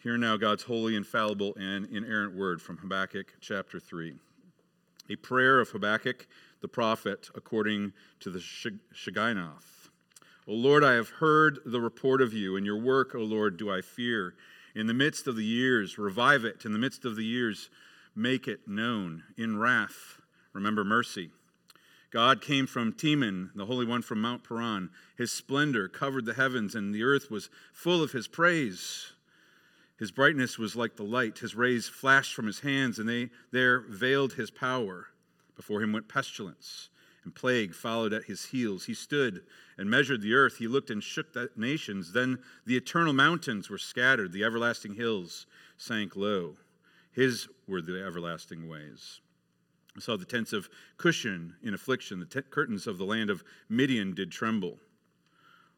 Hear now God's holy, infallible, and inerrant word from Habakkuk chapter 3. A prayer of Habakkuk the prophet according to the Shigionoth. O Lord, I have heard the report of you, and your work, O Lord, do I fear. In the midst of the years, revive it. In the midst of the years, make it known. In wrath, remember mercy. God came from Teman, the Holy One from Mount Paran. His splendor covered the heavens, and the earth was full of his praise. His brightness was like the light. His rays flashed from his hands, and they there veiled his power. Before him went pestilence, and plague followed at his heels. He stood and measured the earth. He looked and shook the nations. Then the eternal mountains were scattered, the everlasting hills sank low. His were the everlasting ways. I saw the tents of Cushan in affliction. The t- curtains of the land of Midian did tremble.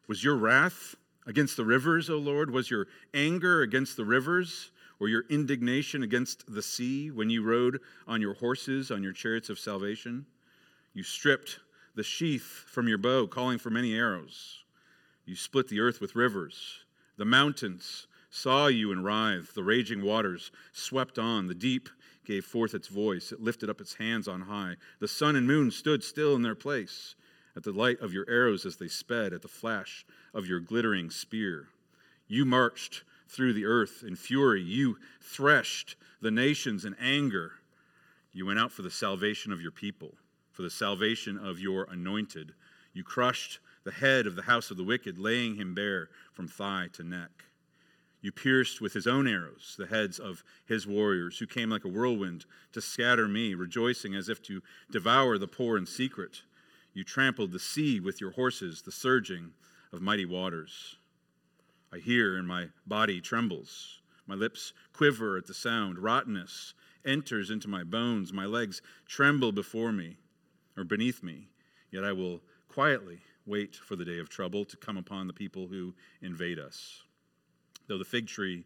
Was your wrath against the rivers, O Lord? Was your anger against the rivers, or your indignation against the sea when you rode on your horses, on your chariots of salvation? You stripped the sheath from your bow, calling for many arrows. You split the earth with rivers. The mountains saw you and writhed. The raging waters swept on. The deep gave forth its voice. It lifted up its hands on high. The sun and moon stood still in their place at the light of your arrows as they sped, at the flash of your glittering spear. You marched through the earth in fury. You threshed the nations in anger. You went out for the salvation of your people, for the salvation of your anointed. You crushed the head of the house of the wicked, laying him bare from thigh to neck. You pierced with his own arrows the heads of his warriors, who came like a whirlwind to scatter me, rejoicing as if to devour the poor in secret. You trampled the sea with your horses, the surging of mighty waters. I hear, and my body trembles. My lips quiver at the sound. Rottenness enters into my bones. My legs tremble before me, or beneath me. Yet I will quietly wait for the day of trouble to come upon the people who invade us. Though the fig tree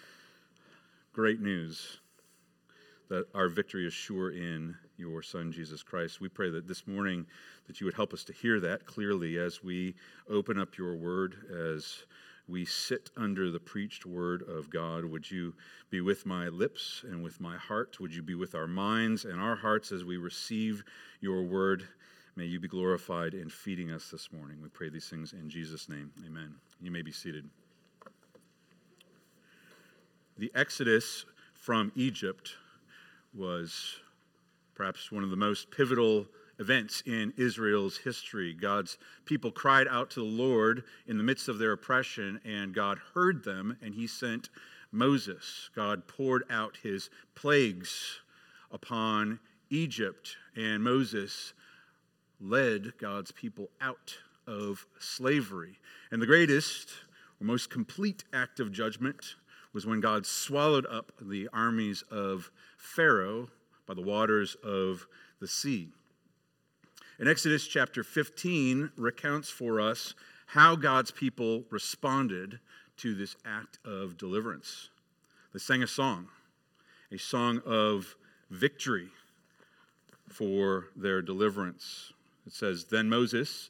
great news that our victory is sure in your son jesus christ. We pray that this morning that you would help us to hear that clearly as we open up your word as we sit under the preached word of god. Would you be with my lips and with my heart? Would you be with our minds and our hearts as we receive your word? May you be glorified in feeding us this morning. We pray these things in jesus name. Amen. You may be seated the Exodus from Egypt was perhaps one of the most pivotal events in Israel's history. God's people cried out to the Lord in the midst of their oppression, and God heard them, and he sent Moses. God poured out his plagues upon Egypt, and Moses led God's people out of slavery. And the greatest or most complete act of judgment was when God swallowed up the armies of Pharaoh by the waters of the sea. In Exodus chapter 15 recounts for us how God's people responded to this act of deliverance. They sang a song, a song of victory for their deliverance. It says, Then Moses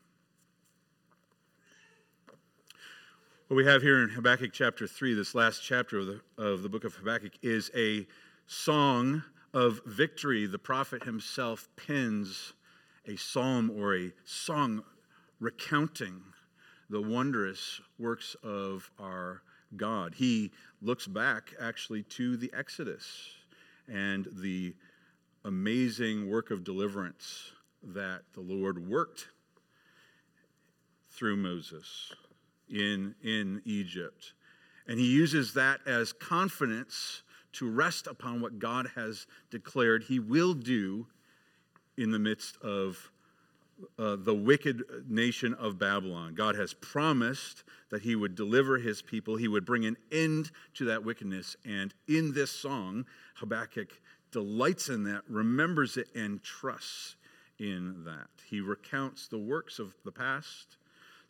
What we have here in Habakkuk chapter 3, this last chapter of the, of the book of Habakkuk, is a song of victory. The prophet himself pens a psalm or a song recounting the wondrous works of our God. He looks back actually to the Exodus and the amazing work of deliverance that the Lord worked through Moses in, in Egypt. And he uses that as confidence to rest upon what God has declared he will do in the midst of uh, the wicked nation of Babylon. God has promised that he would deliver his people, he would bring an end to that wickedness. And in this song, Habakkuk delights in that, remembers it, and trusts in that. He recounts the works of the past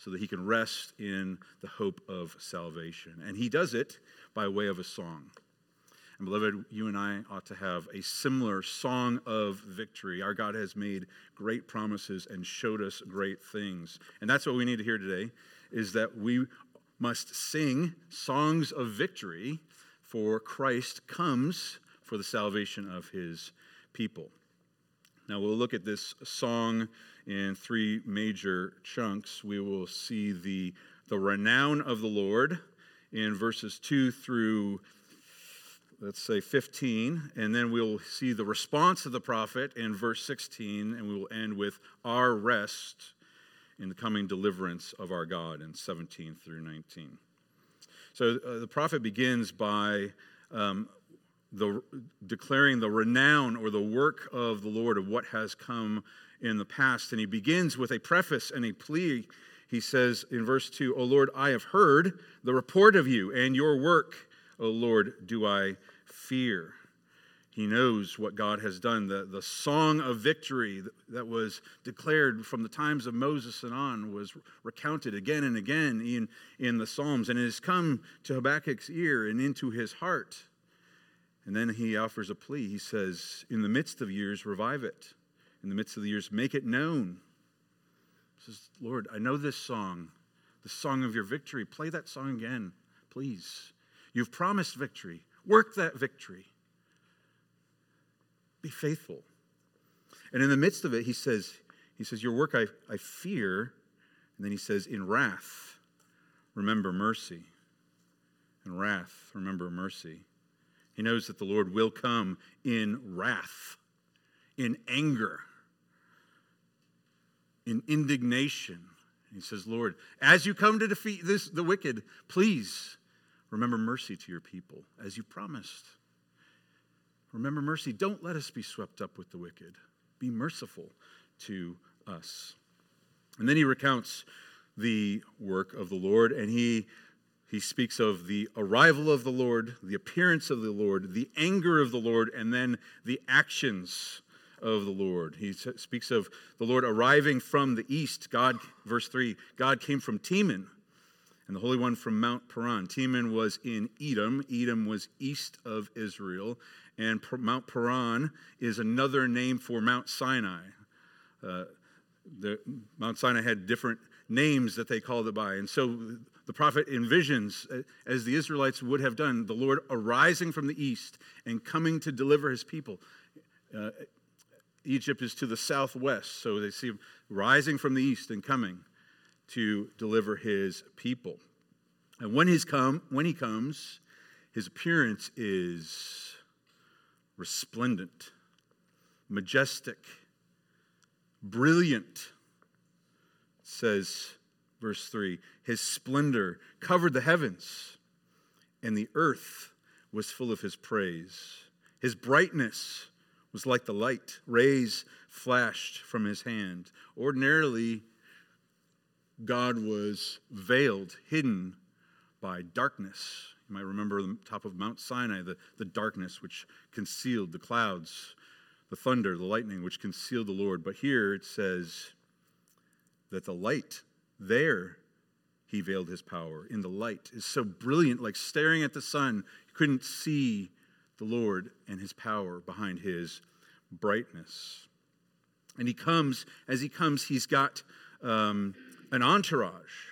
so that he can rest in the hope of salvation. And he does it by way of a song. And beloved, you and I ought to have a similar song of victory. Our God has made great promises and showed us great things. And that's what we need to hear today is that we must sing songs of victory for Christ comes for the salvation of his people. Now we'll look at this song in three major chunks. We will see the, the renown of the Lord in verses 2 through, let's say, 15. And then we'll see the response of the prophet in verse 16. And we will end with our rest in the coming deliverance of our God in 17 through 19. So uh, the prophet begins by um, the, declaring the renown or the work of the Lord of what has come in the past. And he begins with a preface and a plea. He says in verse 2, O Lord, I have heard the report of you, and your work, O Lord, do I fear. He knows what God has done. The, the song of victory that was declared from the times of Moses and on was recounted again and again in, in the Psalms, and it has come to Habakkuk's ear and into his heart. And then he offers a plea. He says, In the midst of years, revive it in the midst of the years, make it known. Says, Lord, I know this song, the song of your victory. Play that song again, please. You've promised victory. Work that victory. Be faithful. And in the midst of it, he says, he says, Your work I, I fear. And then he says, In wrath, remember mercy. In wrath, remember mercy. He knows that the Lord will come in wrath, in anger in indignation. He says, Lord, as you come to defeat this, the wicked, please remember mercy to your people as you promised. Remember mercy. Don't let us be swept up with the wicked. Be merciful to us. And then he recounts the work of the Lord, and he, he speaks of the arrival of the Lord, the appearance of the Lord, the anger of the Lord, and then the actions of the Lord. He speaks of the Lord arriving from the east. God, verse 3, God came from Teman, and the Holy One from Mount Paran. Teman was in Edom. Edom was east of Israel, and Mount Paran is another name for Mount Sinai. Uh, the, Mount Sinai had different names that they called it by. And so the prophet envisions, uh, as the Israelites would have done, the Lord arising from the east and coming to deliver his people. Uh, Egypt is to the southwest, so they see him rising from the east and coming to deliver his people. And when he's come, when he comes, his appearance is resplendent, majestic, brilliant. Says verse 3, his splendor covered the heavens, and the earth was full of his praise. His brightness was like the light. Rays flashed from his hand. Ordinarily, God was veiled, hidden by darkness. You might remember the top of Mount Sinai, the, the darkness which concealed the clouds, the thunder, the lightning, which concealed the Lord. But here it says that the light, there he veiled his power. In the light is so brilliant, like staring at the sun, you couldn't see the Lord and his power behind his brightness. And he comes, as he comes, he's got um, an entourage.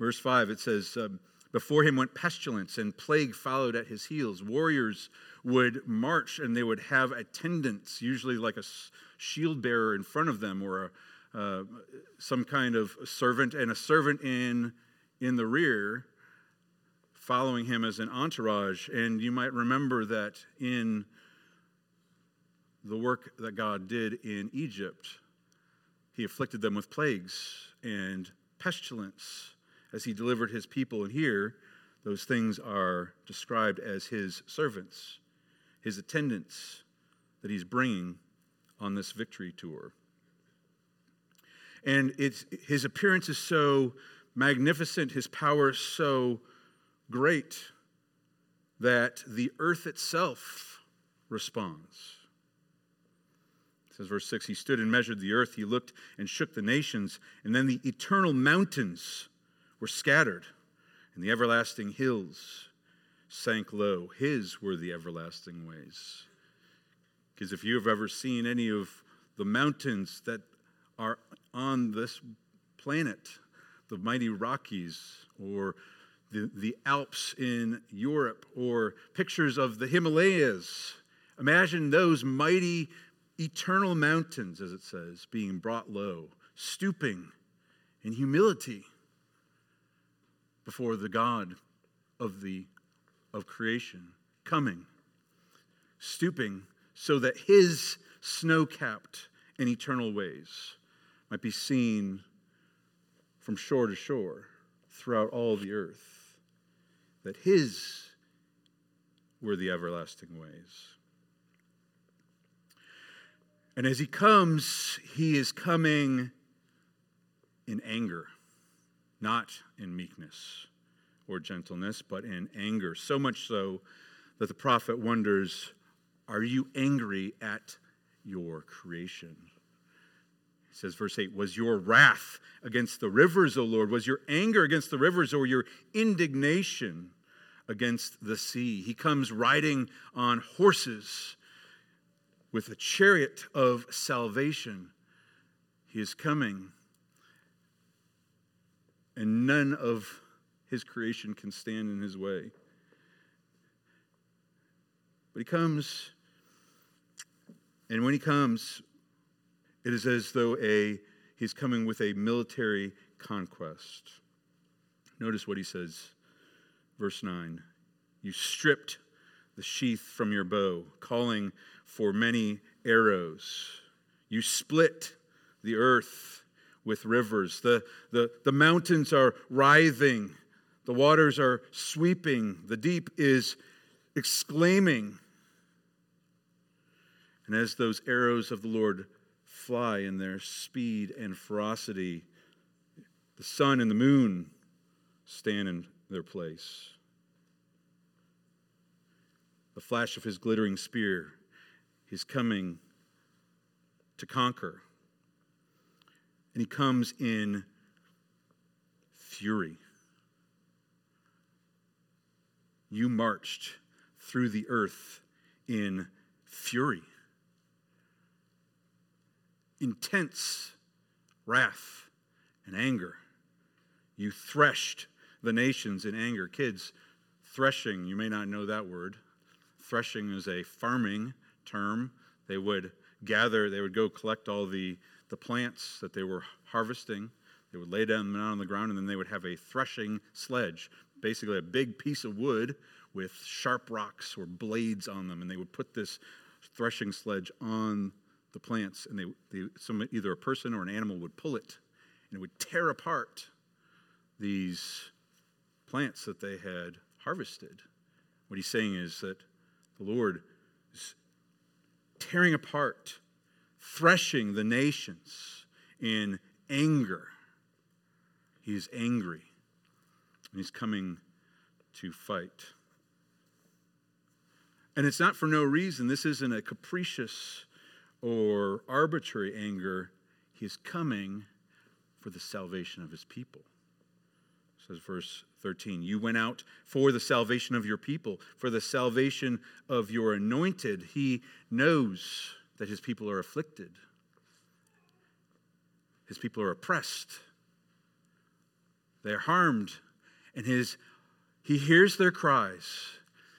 Verse 5, it says, um, Before him went pestilence, and plague followed at his heels. Warriors would march, and they would have attendants, usually like a shield bearer in front of them, or a, uh, some kind of servant, and a servant in, in the rear following him as an entourage. And you might remember that in the work that God did in Egypt, he afflicted them with plagues and pestilence as he delivered his people. And here, those things are described as his servants, his attendants that he's bringing on this victory tour. And it's, his appearance is so magnificent, his power is so great that the earth itself responds. It says, verse 6 He stood and measured the earth, he looked and shook the nations, and then the eternal mountains were scattered, and the everlasting hills sank low. His were the everlasting ways. Because if you have ever seen any of the mountains that are on this planet, the mighty Rockies, or the, the Alps in Europe, or pictures of the Himalayas, imagine those mighty eternal mountains, as it says, being brought low, stooping in humility before the God of the of creation, coming, stooping so that his snow-capped and eternal ways might be seen from shore to shore throughout all the earth, that his were the everlasting ways. And as he comes, he is coming in anger, not in meekness or gentleness, but in anger. So much so that the prophet wonders Are you angry at your creation? He says, verse 8, Was your wrath against the rivers, O Lord? Was your anger against the rivers or your indignation against the sea? He comes riding on horses with a chariot of salvation. He is coming, and none of his creation can stand in his way. But he comes, and when he comes, it is as though a he's coming with a military conquest. Notice what he says, verse 9. You stripped the sheath from your bow, calling for many arrows. You split the earth with rivers. The, the, the mountains are writhing. The waters are sweeping. The deep is exclaiming. And as those arrows of the Lord fly in their speed and ferocity, the sun and the moon stand in their place. The flash of his glittering spear his coming to conquer. And he comes in fury. You marched through the earth in fury, intense wrath and anger. You threshed the nations in anger. Kids, threshing, you may not know that word. Threshing is a farming term. They would gather, they would go collect all the, the plants that they were harvesting. They would lay them out on the ground, and then they would have a threshing sledge, basically a big piece of wood with sharp rocks or blades on them. And they would put this threshing sledge on the plants, and they, they some, either a person or an animal would pull it, and it would tear apart these plants that they had harvested. What he's saying is that the Lord is tearing apart, threshing the nations in anger. He's angry, and he's coming to fight. And it's not for no reason. This isn't a capricious or arbitrary anger. He's coming for the salvation of his people. Says verse 13, You went out for the salvation of your people, for the salvation of your anointed. He knows that his people are afflicted, his people are oppressed, they're harmed, and his, he hears their cries.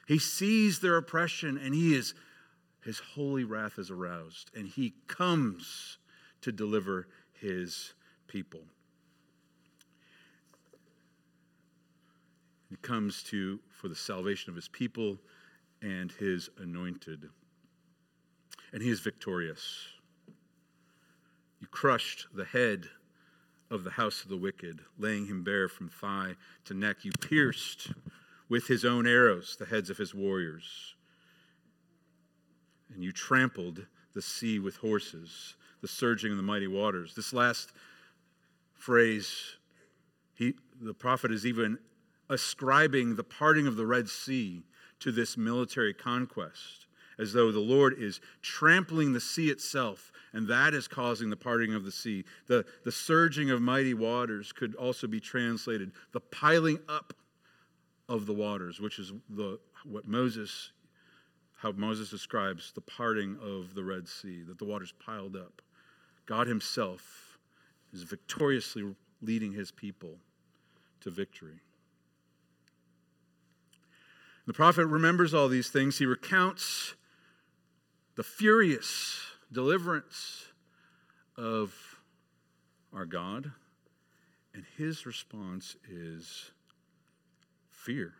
He sees their oppression, and he is, his holy wrath is aroused, and he comes to deliver his people. He comes to for the salvation of his people and his anointed. And he is victorious. You crushed the head of the house of the wicked, laying him bare from thigh to neck. You pierced with his own arrows the heads of his warriors. And you trampled the sea with horses, the surging of the mighty waters. This last phrase, he, the prophet is even ascribing the parting of the Red Sea to this military conquest, as though the Lord is trampling the sea itself, and that is causing the parting of the sea. The, the surging of mighty waters could also be translated the piling up of the waters, which is the, what Moses, how Moses describes the parting of the Red Sea, that the waters piled up. God Himself is victoriously leading His people to victory. The prophet remembers all these things. He recounts the furious deliverance of our God, and his response is fear.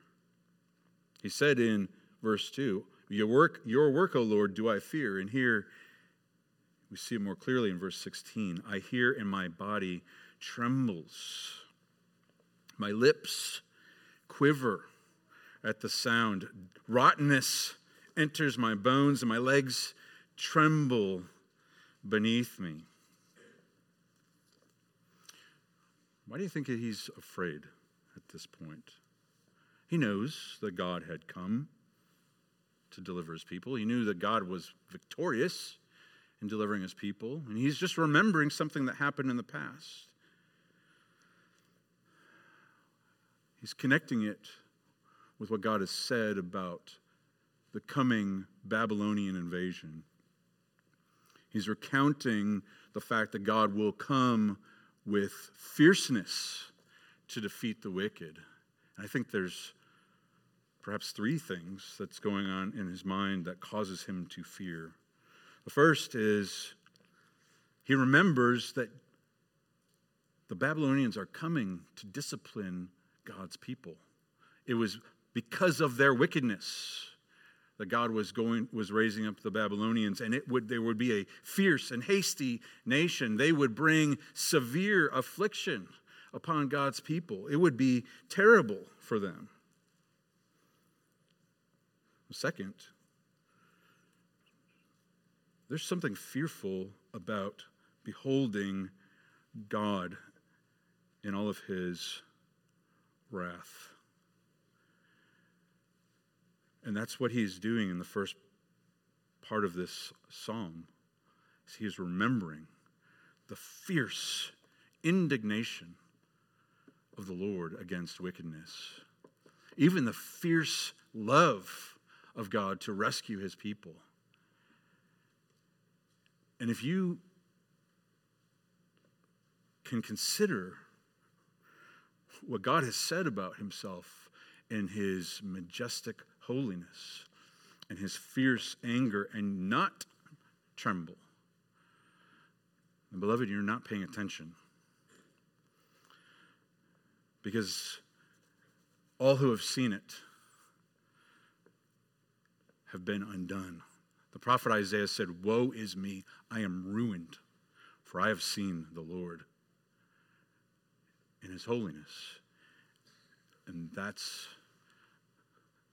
He said in verse 2, Your work, your work, O Lord, do I fear. And here we see it more clearly in verse 16. I hear and my body trembles. My lips quiver at the sound. Rottenness enters my bones, and my legs tremble beneath me. Why do you think he's afraid at this point? He knows that God had come to deliver his people. He knew that God was victorious in delivering his people, and he's just remembering something that happened in the past. He's connecting it with what God has said about the coming Babylonian invasion. He's recounting the fact that God will come with fierceness to defeat the wicked. And I think there's perhaps three things that's going on in his mind that causes him to fear. The first is he remembers that the Babylonians are coming to discipline God's people. It was because of their wickedness that God was going was raising up the Babylonians and it would there would be a fierce and hasty nation. They would bring severe affliction upon God's people. It would be terrible for them. Second there's something fearful about beholding God in all of his wrath and that's what he's doing in the first part of this psalm. He is remembering the fierce indignation of the Lord against wickedness. Even the fierce love of God to rescue his people. And if you can consider what God has said about himself in his majestic holiness and his fierce anger and not tremble. And beloved, you're not paying attention. Because all who have seen it have been undone. The prophet Isaiah said, Woe is me, I am ruined, for I have seen the Lord in his holiness. And that's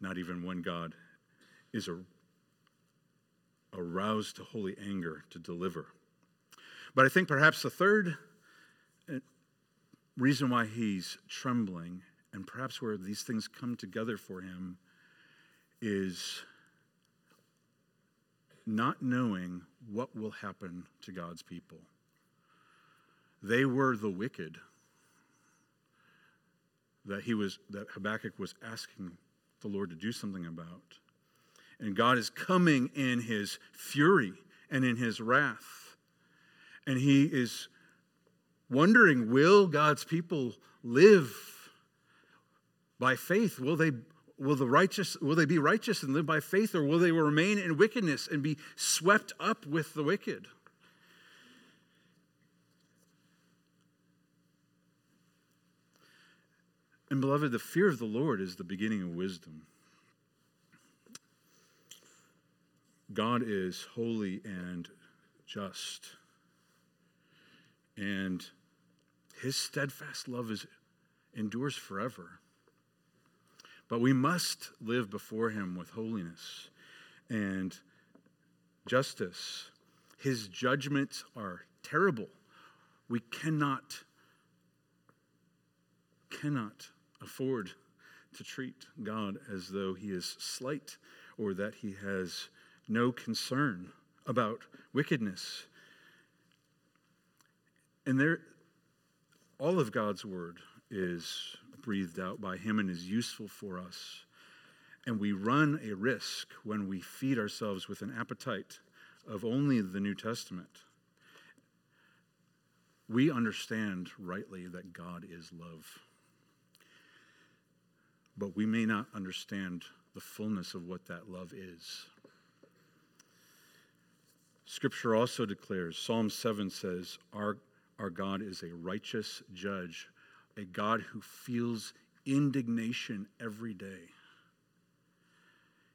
not even when God is aroused to holy anger to deliver. But I think perhaps the third uh, reason why he's trembling, and perhaps where these things come together for him, is not knowing what will happen to God's people. They were the wicked that he was that Habakkuk was asking the Lord to do something about. And God is coming in his fury and in his wrath. And he is wondering will God's people live by faith? Will they will the righteous will they be righteous and live by faith or will they remain in wickedness and be swept up with the wicked? And beloved, the fear of the Lord is the beginning of wisdom. God is holy and just. And his steadfast love is, endures forever. But we must live before him with holiness and justice. His judgments are terrible. We cannot, cannot afford to treat God as though he is slight or that he has no concern about wickedness. And there, all of God's word is breathed out by him and is useful for us. And we run a risk when we feed ourselves with an appetite of only the New Testament. We understand rightly that God is love. But we may not understand the fullness of what that love is. Scripture also declares, Psalm 7 says, Our, our God is a righteous judge, a God who feels indignation every day.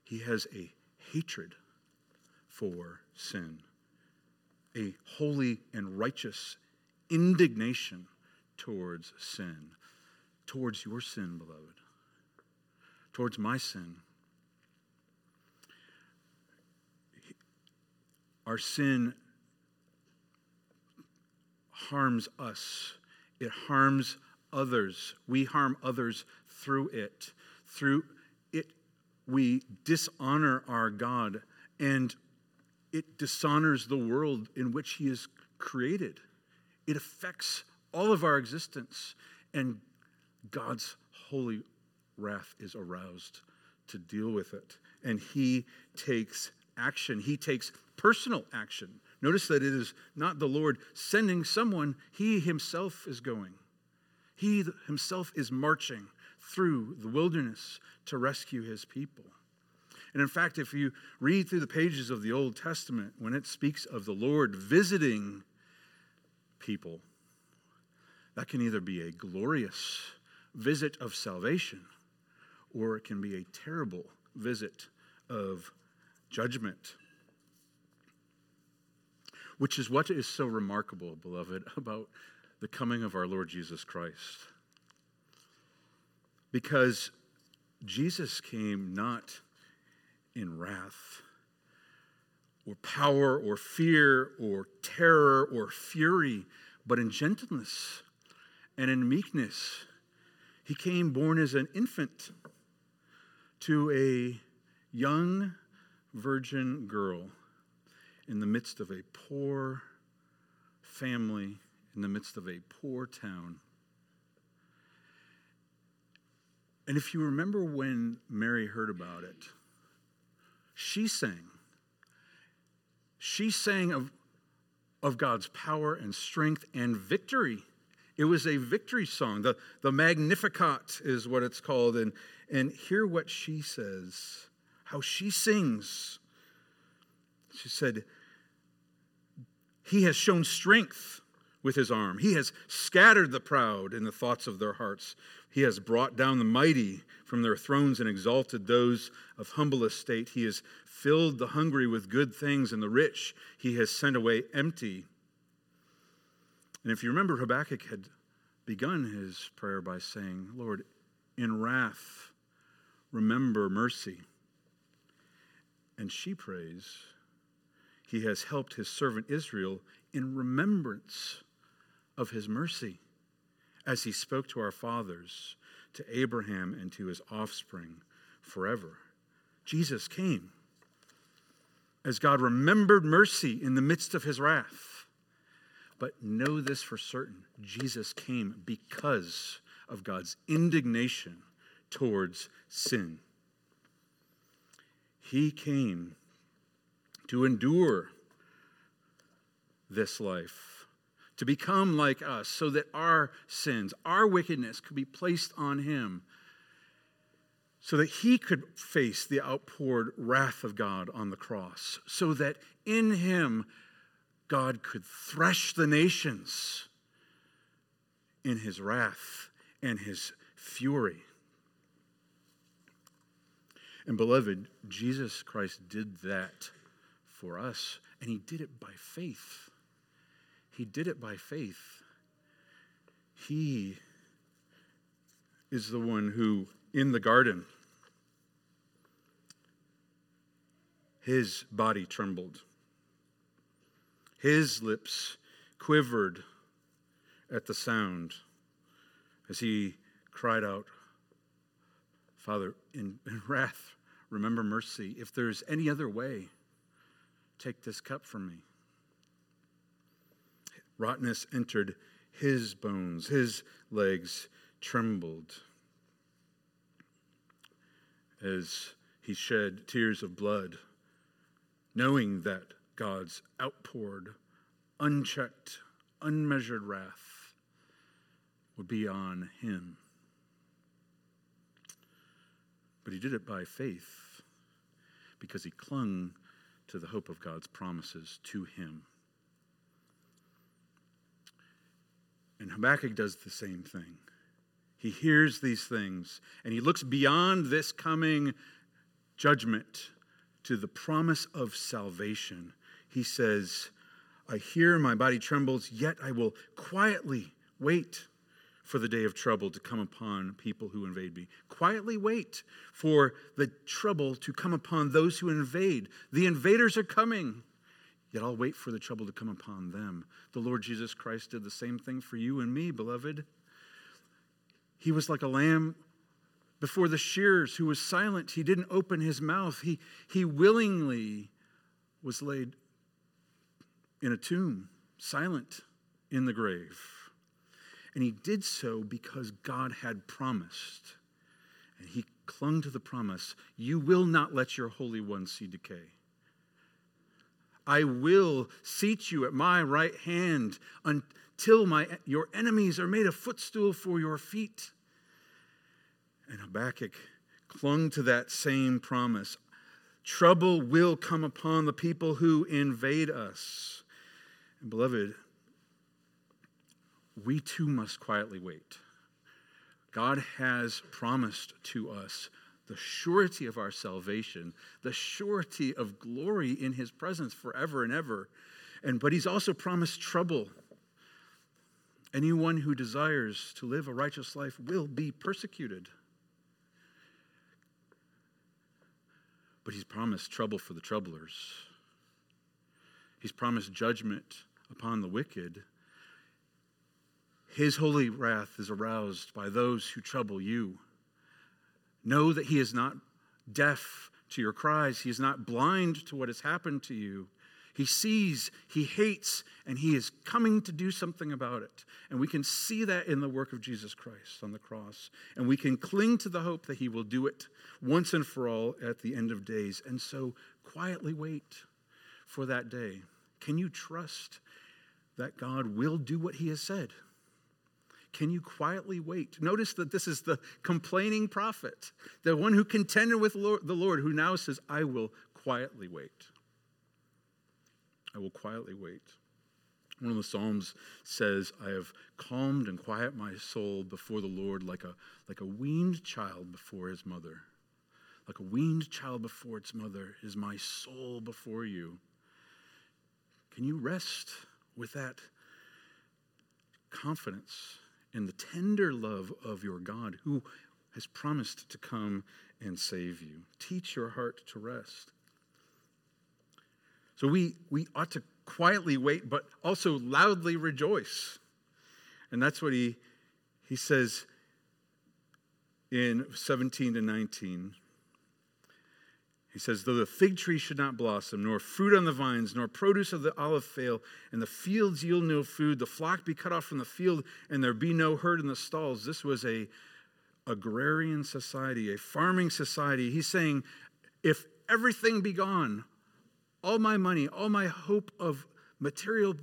He has a hatred for sin, a holy and righteous indignation towards sin, towards your sin, beloved, towards my sin. Our sin harms us, it harms others. We harm others through it. Through it, we dishonor our God, and it dishonors the world in which He is created. It affects all of our existence, and God's holy wrath is aroused to deal with it. And He takes action, He takes personal action. Notice that it is not the Lord sending someone, He Himself is going. He Himself is marching through the wilderness to rescue His people. And in fact, if you read through the pages of the Old Testament, when it speaks of the Lord visiting people, that can either be a glorious visit of salvation or it can be a terrible visit of judgment which is what is so remarkable, beloved, about the coming of our Lord Jesus Christ. Because Jesus came not in wrath or power or fear or terror or fury, but in gentleness and in meekness. He came born as an infant to a young virgin girl in the midst of a poor family, in the midst of a poor town. And if you remember when Mary heard about it, she sang. She sang of, of God's power and strength and victory. It was a victory song. The, the Magnificat is what it's called. And, and hear what she says, how she sings. She said, he has shown strength with his arm. He has scattered the proud in the thoughts of their hearts. He has brought down the mighty from their thrones and exalted those of humble estate. He has filled the hungry with good things, and the rich he has sent away empty. And if you remember, Habakkuk had begun his prayer by saying, Lord, in wrath, remember mercy. And she prays, he has helped his servant Israel in remembrance of his mercy as he spoke to our fathers, to Abraham, and to his offspring forever. Jesus came as God remembered mercy in the midst of his wrath. But know this for certain Jesus came because of God's indignation towards sin. He came to endure this life, to become like us, so that our sins, our wickedness could be placed on him, so that he could face the outpoured wrath of God on the cross, so that in him God could thresh the nations in his wrath and his fury. And beloved, Jesus Christ did that for us, and he did it by faith. He did it by faith. He is the one who, in the garden, his body trembled. His lips quivered at the sound as he cried out, Father, in, in, wrath, remember mercy. If there's any other way, take this cup from me. Rottenness entered his bones, his legs trembled as he shed tears of blood, knowing that God's outpoured, unchecked, unmeasured wrath would be on him. But he did it by faith because he clung to the hope of God's promises to him. And Habakkuk does the same thing. He hears these things and he looks beyond this coming judgment to the promise of salvation. He says, I hear my body trembles, yet I will quietly wait for the day of trouble to come upon people who invade me. Quietly wait for the trouble to come upon those who invade. The invaders are coming. Yet I'll wait for the trouble to come upon them. The Lord Jesus Christ did the same thing for you and me, beloved. He was like a lamb before the shears who was silent. He didn't open his mouth. He, he willingly was laid in a tomb, silent in the grave. And he did so because God had promised. And he clung to the promise You will not let your Holy One see decay. I will seat you at my right hand until my, your enemies are made a footstool for your feet. And Habakkuk clung to that same promise. Trouble will come upon the people who invade us. And beloved, we too must quietly wait. God has promised to us the surety of our salvation, the surety of glory in his presence forever and ever. And but he's also promised trouble. Anyone who desires to live a righteous life will be persecuted. But he's promised trouble for the troublers. He's promised judgment upon the wicked. His holy wrath is aroused by those who trouble you. Know that He is not deaf to your cries, He is not blind to what has happened to you. He sees, He hates, and He is coming to do something about it. And we can see that in the work of Jesus Christ on the cross. And we can cling to the hope that He will do it once and for all at the end of days. And so quietly wait for that day. Can you trust that God will do what He has said? Can you quietly wait? Notice that this is the complaining prophet, the one who contended with the Lord, who now says, I will quietly wait. I will quietly wait. One of the Psalms says, I have calmed and quiet my soul before the Lord like a, like a weaned child before his mother. Like a weaned child before its mother is my soul before you. Can you rest with that confidence? in the tender love of your God who has promised to come and save you. Teach your heart to rest. So we, we ought to quietly wait, but also loudly rejoice. And that's what he, he says in 17 to 19. He says, Though the fig tree should not blossom, nor fruit on the vines, nor produce of the olive fail, and the fields yield no food, the flock be cut off from the field, and there be no herd in the stalls. This was a agrarian society, a farming society. He's saying, if everything be gone, all my money, all my hope of material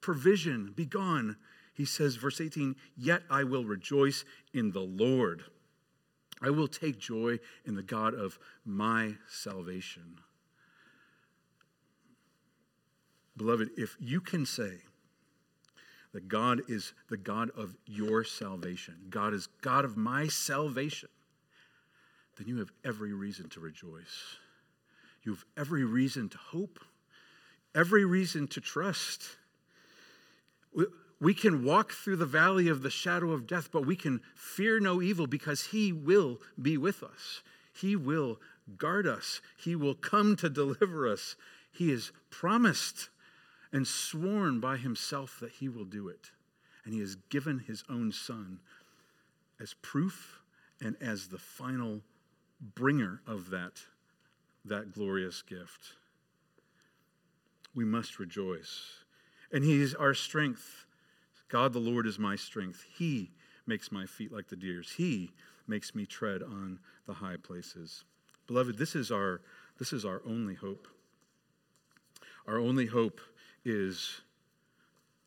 provision be gone, he says, verse 18, yet I will rejoice in the Lord. I will take joy in the God of my salvation. Beloved, if you can say that God is the God of your salvation, God is God of my salvation, then you have every reason to rejoice. You have every reason to hope, every reason to trust. We can walk through the valley of the shadow of death, but we can fear no evil because He will be with us. He will guard us. He will come to deliver us. He has promised and sworn by Himself that He will do it. And He has given His own Son as proof and as the final bringer of that, that glorious gift. We must rejoice. And He is our strength. God the Lord is my strength. He makes my feet like the deer's. He makes me tread on the high places. Beloved, this is our, this is our only hope. Our only hope is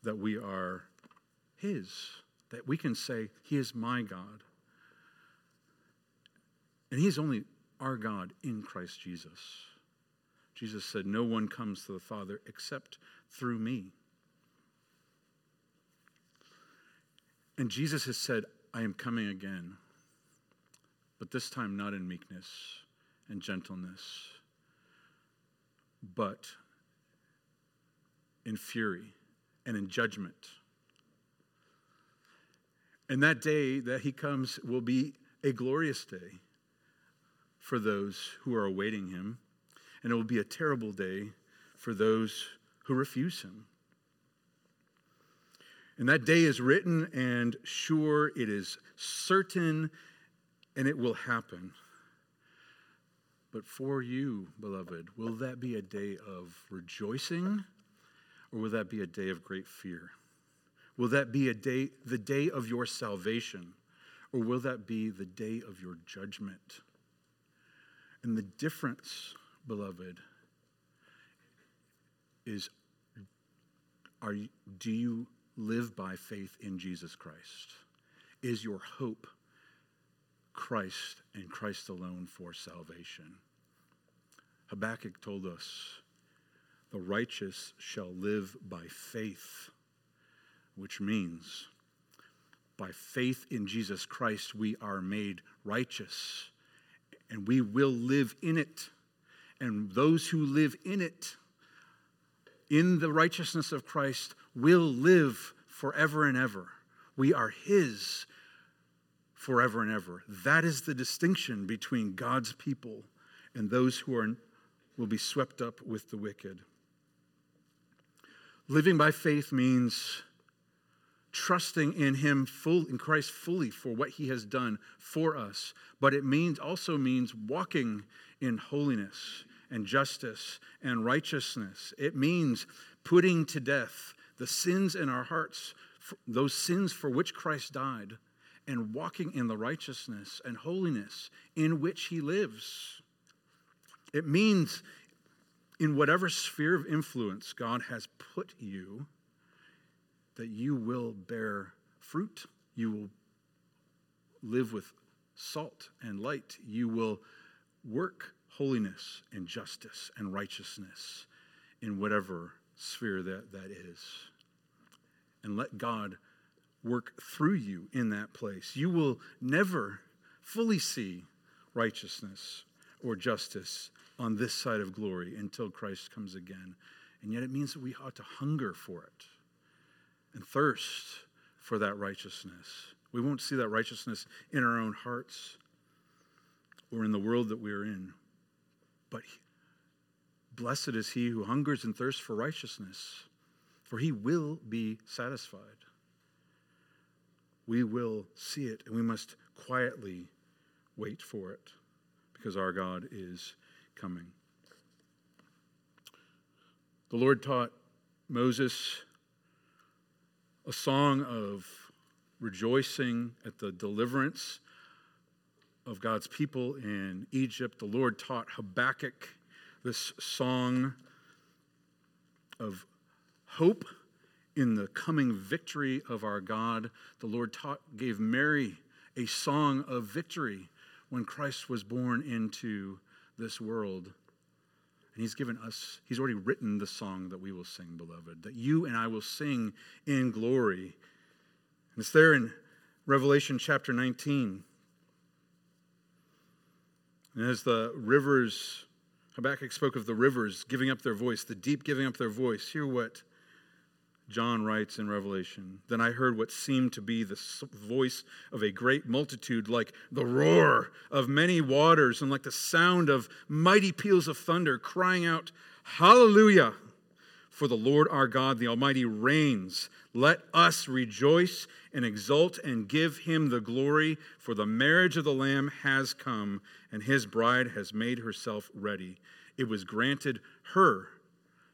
that we are His, that we can say, He is my God. And He is only our God in Christ Jesus. Jesus said, No one comes to the Father except through me. And Jesus has said, I am coming again, but this time not in meekness and gentleness, but in fury and in judgment. And that day that he comes will be a glorious day for those who are awaiting him, and it will be a terrible day for those who refuse him. And that day is written and sure, it is certain, and it will happen. But for you, beloved, will that be a day of rejoicing or will that be a day of great fear? Will that be a day, the day of your salvation, or will that be the day of your judgment? And the difference, beloved, is are do you live by faith in Jesus Christ? Is your hope Christ and Christ alone for salvation? Habakkuk told us, the righteous shall live by faith, which means by faith in Jesus Christ we are made righteous and we will live in it. And those who live in it, in the righteousness of Christ, will live forever and ever. We are His forever and ever. That is the distinction between God's people and those who are, will be swept up with the wicked. Living by faith means trusting in him full in Christ fully for what he has done for us but it means also means walking in holiness and justice and righteousness it means putting to death the sins in our hearts, those sins for which Christ died, and walking in the righteousness and holiness in which he lives. It means in whatever sphere of influence God has put you, that you will bear fruit. You will live with salt and light. You will work holiness and justice and righteousness in whatever sphere that that is. And let God work through you in that place. You will never fully see righteousness or justice on this side of glory until Christ comes again. And yet it means that we ought to hunger for it and thirst for that righteousness. We won't see that righteousness in our own hearts or in the world that we are in. But Blessed is he who hungers and thirsts for righteousness, for he will be satisfied. We will see it, and we must quietly wait for it because our God is coming. The Lord taught Moses a song of rejoicing at the deliverance of God's people in Egypt. The Lord taught Habakkuk this song of hope in the coming victory of our God. The Lord taught, gave Mary a song of victory when Christ was born into this world. And He's given us, He's already written the song that we will sing, beloved, that you and I will sing in glory. And it's there in Revelation chapter 19. And as the rivers, Habakkuk spoke of the rivers giving up their voice, the deep giving up their voice. Hear what John writes in Revelation. Then I heard what seemed to be the voice of a great multitude, like the roar of many waters and like the sound of mighty peals of thunder, crying out, Hallelujah! For the Lord our God, the Almighty, reigns. Let us rejoice and exult and give him the glory, for the marriage of the Lamb has come, and his bride has made herself ready. It was granted her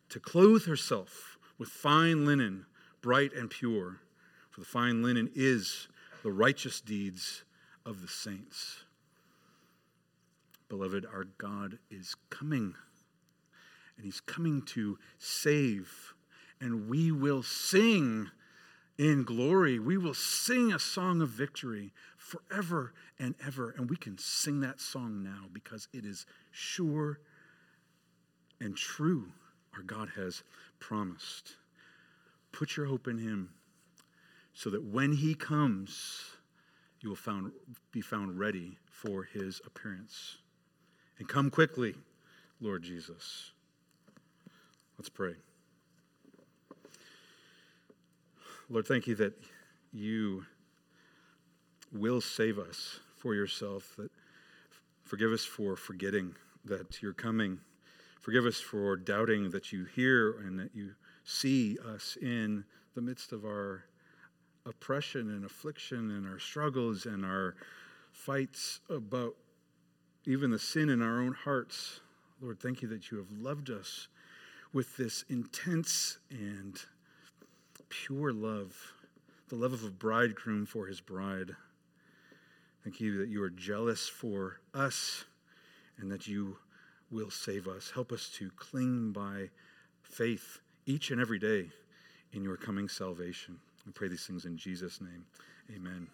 to clothe herself with fine linen, bright and pure, for the fine linen is the righteous deeds of the saints. Beloved, our God is coming and he's coming to save. And we will sing in glory. We will sing a song of victory forever and ever. And we can sing that song now because it is sure and true. Our God has promised. Put your hope in him so that when he comes, you will found, be found ready for his appearance. And come quickly, Lord Jesus. Let's pray. Lord, thank you that you will save us for yourself, that forgive us for forgetting that you're coming. Forgive us for doubting that you hear and that you see us in the midst of our oppression and affliction and our struggles and our fights about even the sin in our own hearts. Lord, thank you that you have loved us with this intense and pure love, the love of a bridegroom for his bride. Thank you that you are jealous for us and that you will save us. Help us to cling by faith each and every day in your coming salvation. I pray these things in Jesus' name. Amen.